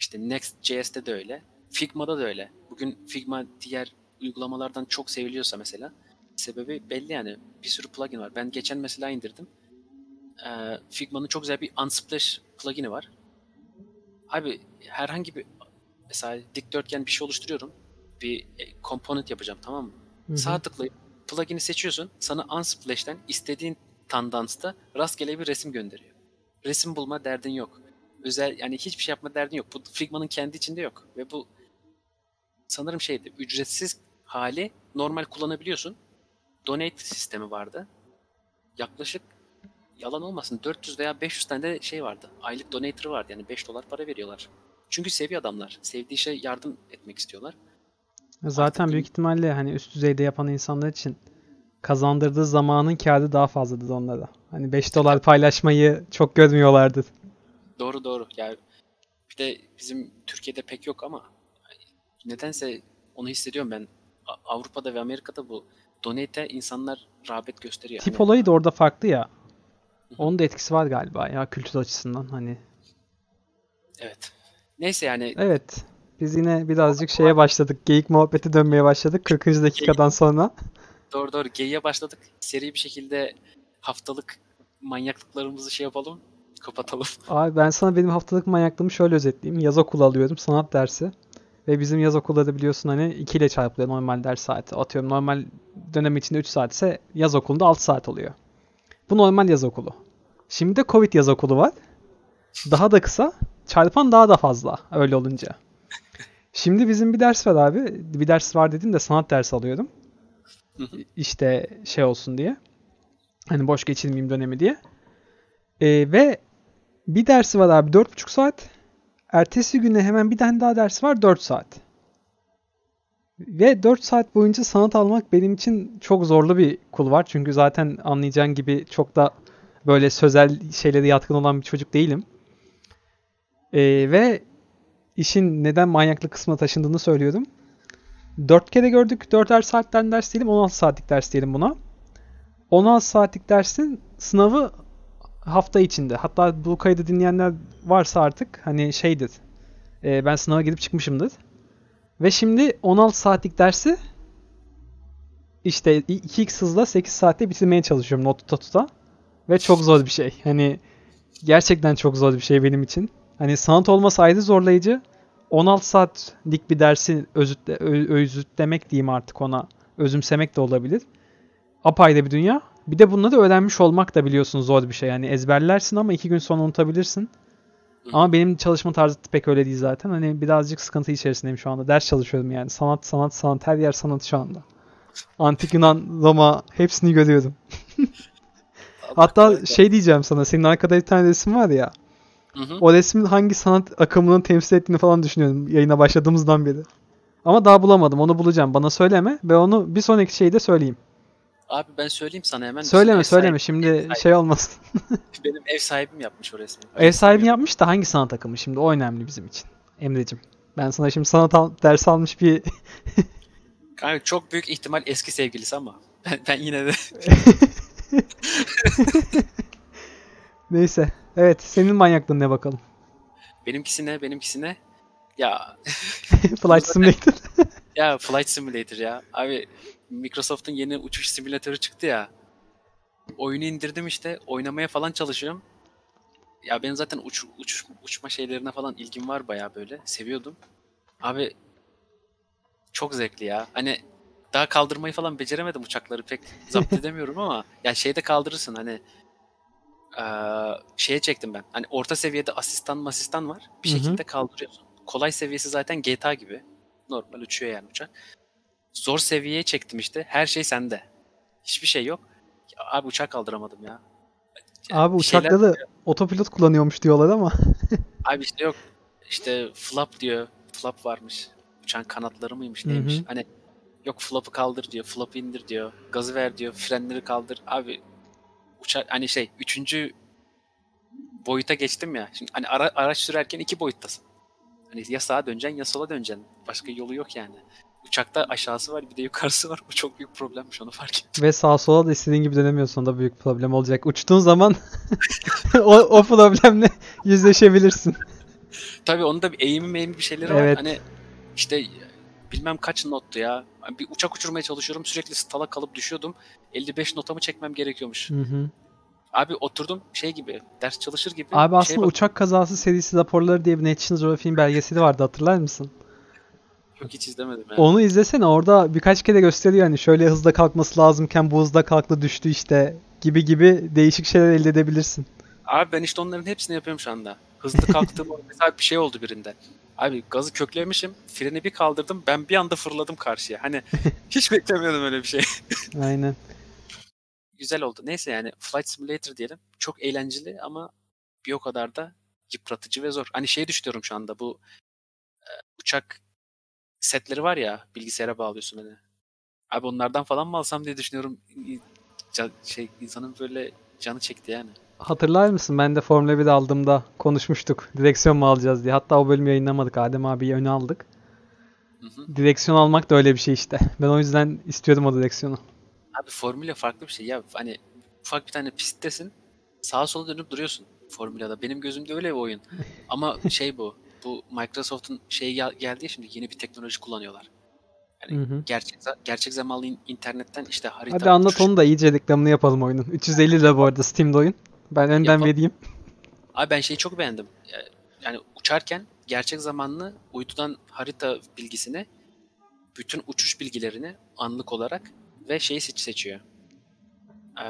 İşte Next.js'te de öyle. Figma'da da öyle. Bugün Figma diğer uygulamalardan çok seviliyorsa mesela sebebi belli yani. Bir sürü plugin var. Ben geçen mesela indirdim e, Figma'nın çok güzel bir Unsplash plugin'i var. Abi herhangi bir mesela dikdörtgen bir şey oluşturuyorum. Bir e, component yapacağım tamam mı? Hı hı. Sağ tıklayıp plugin'i seçiyorsun. Sana Unsplash'ten istediğin tandansta rastgele bir resim gönderiyor. Resim bulma derdin yok. Özel yani hiçbir şey yapma derdin yok. Bu Figma'nın kendi içinde yok. Ve bu sanırım şeydi ücretsiz hali normal kullanabiliyorsun. Donate sistemi vardı. Yaklaşık yalan olmasın 400 veya 500 tane de şey vardı. Aylık donator vardı yani 5 dolar para veriyorlar. Çünkü seviyor adamlar. Sevdiği şey yardım etmek istiyorlar. Zaten Artık büyük ihtimalle hani üst düzeyde yapan insanlar için kazandırdığı zamanın kârı daha fazladır onlara. Hani 5 dolar paylaşmayı çok görmüyorlardır. Doğru doğru. Yani bir de bizim Türkiye'de pek yok ama nedense onu hissediyorum ben. Avrupa'da ve Amerika'da bu donate'e insanlar rağbet gösteriyor. Tip Hani- olayı da orada farklı ya. Onun da etkisi var galiba ya kültür açısından hani. Evet. Neyse yani Evet. Biz yine birazcık şeye başladık. Geyik muhabbeti dönmeye başladık 40. dakikadan sonra. doğru doğru geyiğe başladık. Seri bir şekilde haftalık manyaklıklarımızı şey yapalım. Kapatalım. Abi ben sana benim haftalık manyaklığımı şöyle özetleyeyim. Yaz okulu alıyorum sanat dersi. Ve bizim yaz okulları biliyorsun hani 2 ile çarpılıyor normal ders saati. Atıyorum normal dönem içinde 3 saat ise yaz okulunda 6 saat oluyor. Bu normal yaz okulu. Şimdi de Covid yaz okulu var. Daha da kısa. Çarpan daha da fazla öyle olunca. Şimdi bizim bir ders var abi. Bir ders var dedim de sanat dersi alıyorum. Hı hı. İşte şey olsun diye. Hani boş geçirmeyeyim dönemi diye. Ee, ve bir dersi var abi 4,5 saat. Ertesi güne hemen bir tane daha ders var 4 saat. Ve 4 saat boyunca sanat almak benim için çok zorlu bir kul var. Çünkü zaten anlayacağın gibi çok da böyle sözel şeylere yatkın olan bir çocuk değilim. Ee, ve işin neden manyaklık kısmına taşındığını söylüyorum. 4 kere gördük. 4'er saatten ders diyelim. 16 saatlik ders diyelim buna. 16 saatlik dersin sınavı hafta içinde. Hatta bu kaydı dinleyenler varsa artık hani şeydir. e, ben sınava gidip çıkmışımdır. Ve şimdi 16 saatlik dersi işte 2x hızla 8 saatte bitirmeye çalışıyorum not tuta tuta. Ve çok zor bir şey. Hani gerçekten çok zor bir şey benim için. Hani sanat olmasaydı zorlayıcı. 16 saatlik bir dersi özütle, ö- özütlemek diyeyim artık ona. Özümsemek de olabilir. Apayrı bir dünya. Bir de bunları öğrenmiş olmak da biliyorsun zor bir şey. Yani ezberlersin ama iki gün sonra unutabilirsin. Ama benim çalışma tarzı pek öyle değil zaten. Hani birazcık sıkıntı içerisindeyim şu anda. Ders çalışıyorum yani. Sanat, sanat, sanat. Her yer sanat şu anda. Antik Yunan, Roma hepsini görüyorum. Hatta şey diyeceğim sana. Senin arkada bir tane resim var ya. Hı hı. O resmin hangi sanat akımını temsil ettiğini falan düşünüyorum yayına başladığımızdan beri. Ama daha bulamadım. Onu bulacağım. Bana söyleme ve onu bir sonraki şeyde söyleyeyim. Abi ben söyleyeyim sana hemen. Söyleme söyleme. sahibi- Şimdi şey olmasın. Benim ev sahibim yapmış o resmi. Ev sahibi yapmış da hangi sanat akımı şimdi? O önemli bizim için. Emre'cim. Ben sana şimdi sanat al- ders almış bir Kanka çok büyük ihtimal eski sevgilisi ama ben, ben yine de neyse. Evet, senin manyaklığın ne bakalım? benimkisine benimkisine ya Flight Simulator. ya Flight Simulator ya. Abi Microsoft'un yeni uçuş simülatörü çıktı ya. Oyunu indirdim işte. Oynamaya falan çalışıyorum. Ya benim zaten uç, uç, uçma şeylerine falan ilgim var bayağı böyle. Seviyordum. Abi çok zevkli ya. Hani daha kaldırmayı falan beceremedim uçakları pek zapt edemiyorum ama ya şeyde kaldırırsın hani eee, şeye çektim ben. Hani orta seviyede asistan masistan var. Bir şekilde kaldırıyorsun. Kolay seviyesi zaten GTA gibi. Normal uçuyor yani uçak. Zor seviyeye çektim işte. Her şey sende. Hiçbir şey yok. Ya abi uçak kaldıramadım ya. Yani Abi şeyler- uçakta da otopilot kullanıyormuş diyorlar ama. Abi işte yok. İşte flap diyor. Flap varmış. Uçağın kanatları mıymış neymiş. Hani yok flap'ı kaldır diyor. Flap'ı indir diyor. Gazı ver diyor. Frenleri kaldır. Abi uçak hani şey üçüncü boyuta geçtim ya. Şimdi hani ara- araç sürerken iki boyuttasın. Hani ya sağa döneceksin ya sola döneceksin. Başka yolu yok yani. Uçakta aşağısı var bir de yukarısı var. Bu çok büyük problemmiş onu fark ettim. Ve sağa sola da istediğin gibi dönemiyorsun. Da büyük problem olacak. Uçtuğun zaman o, o problemle yüzleşebilirsin. Tabii onun da bir eğimi meğimi bir şeyleri var. Evet. Hani işte bilmem kaç nottu ya. Bir uçak uçurmaya çalışıyorum. Sürekli stala kalıp düşüyordum. 55 notamı çekmem gerekiyormuş. Hı hı. Abi oturdum şey gibi ders çalışır gibi. Abi aslında bak- uçak kazası serisi raporları diye bir National Geographic belgeseli vardı hatırlar mısın? Yok hiç izlemedim ya. Onu izlesene orada birkaç kere gösteriyor hani şöyle hızda kalkması lazımken bu hızda kalktı düştü işte gibi gibi değişik şeyler elde edebilirsin. Abi ben işte onların hepsini yapıyorum şu anda. Hızlı kalktım. mesela bir şey oldu birinde. Abi gazı köklemişim. Freni bir kaldırdım. Ben bir anda fırladım karşıya. Hani hiç beklemiyordum öyle bir şey. Aynen. Güzel oldu. Neyse yani Flight Simulator diyelim. Çok eğlenceli ama bir o kadar da yıpratıcı ve zor. Hani şey düşünüyorum şu anda bu e, uçak setleri var ya bilgisayara bağlıyorsun hani. Abi onlardan falan mı alsam diye düşünüyorum. İ- ca- şey insanın böyle canı çekti yani. Hatırlar mısın? Ben de Formula 1 aldığımda konuşmuştuk. Direksiyon mu alacağız diye. Hatta o bölümü yayınlamadık. Adem abiyi öne aldık. Hı hı. Direksiyon almak da öyle bir şey işte. Ben o yüzden istiyordum o direksiyonu. Abi formüle farklı bir şey ya. Hani ufak bir tane pisttesin. Sağa sola dönüp duruyorsun formülada. Benim gözümde öyle bir oyun. Ama şey bu. Bu Microsoft'un şeyi gel- geldi ya şimdi yeni bir teknoloji kullanıyorlar. Yani Hı hı. gerçek gerçek zamanlı in- internetten işte harita Hadi anlat uçuş- onu da iyice reklamını yapalım oyunun. 350 lira bu arada Steam'de oyun. Ben önden Yapalım. vereyim. Abi ben şeyi çok beğendim. Ya- yani uçarken gerçek zamanlı uydudan harita bilgisini bütün uçuş bilgilerini anlık olarak ve şeyi seç seçiyor. Ee,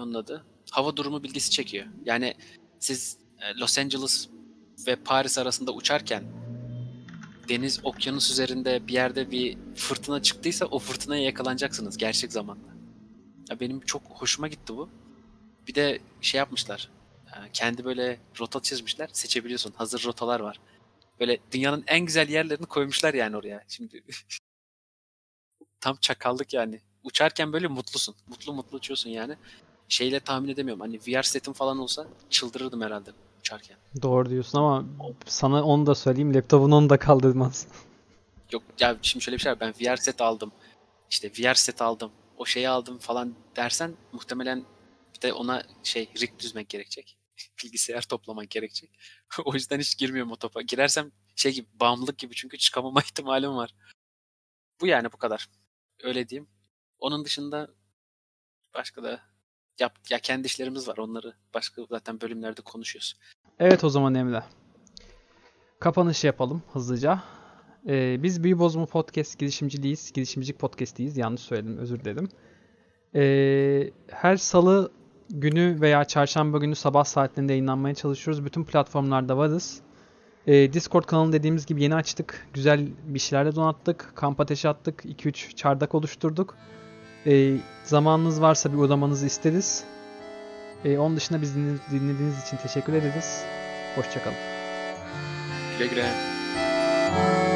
onun adı? Hava durumu bilgisi çekiyor. Yani siz e, Los Angeles ve Paris arasında uçarken deniz okyanus üzerinde bir yerde bir fırtına çıktıysa o fırtınaya yakalanacaksınız gerçek zamanda. Ya benim çok hoşuma gitti bu. Bir de şey yapmışlar. e, Kendi böyle rota çizmişler. Seçebiliyorsun. Hazır rotalar var. Böyle dünyanın en güzel yerlerini koymuşlar yani oraya. Şimdi tam çakallık yani. Uçarken böyle mutlusun. Mutlu mutlu uçuyorsun yani. Şeyle tahmin edemiyorum. Hani VR setim falan olsa çıldırırdım herhalde uçarken. Doğru diyorsun ama sana onu da söyleyeyim. Laptopun onu da kaldırmaz. Yok ya şimdi şöyle bir şey var. Ben VR set aldım. İşte VR set aldım. O şeyi aldım falan dersen muhtemelen bir de ona şey rig düzmek gerekecek. Bilgisayar toplamak gerekecek. o yüzden hiç girmiyorum o topa. Girersem şey gibi bağımlılık gibi çünkü çıkamama ihtimalim var. Bu yani bu kadar. Öyle diyeyim. Onun dışında başka da yap, ya kendi işlerimiz var. Onları başka zaten bölümlerde konuşuyoruz. Evet o zaman Emre. Kapanış yapalım hızlıca. Ee, biz Büyü Bozma Podcast girişimciliyiz. Girişimcilik podcast'iyiz. Yanlış söyledim özür dilerim. Ee, her salı günü veya çarşamba günü sabah saatlerinde yayınlanmaya çalışıyoruz. Bütün platformlarda varız. Ee, Discord kanalını dediğimiz gibi yeni açtık. Güzel bir şeyler de donattık. Kamp ateşi attık. 2-3 çardak oluşturduk. Ee, zamanınız varsa bir uğramanızı isteriz. Ee, onun dışında bizi dinlediğiniz için teşekkür ederiz. Hoşçakalın. Güle güle.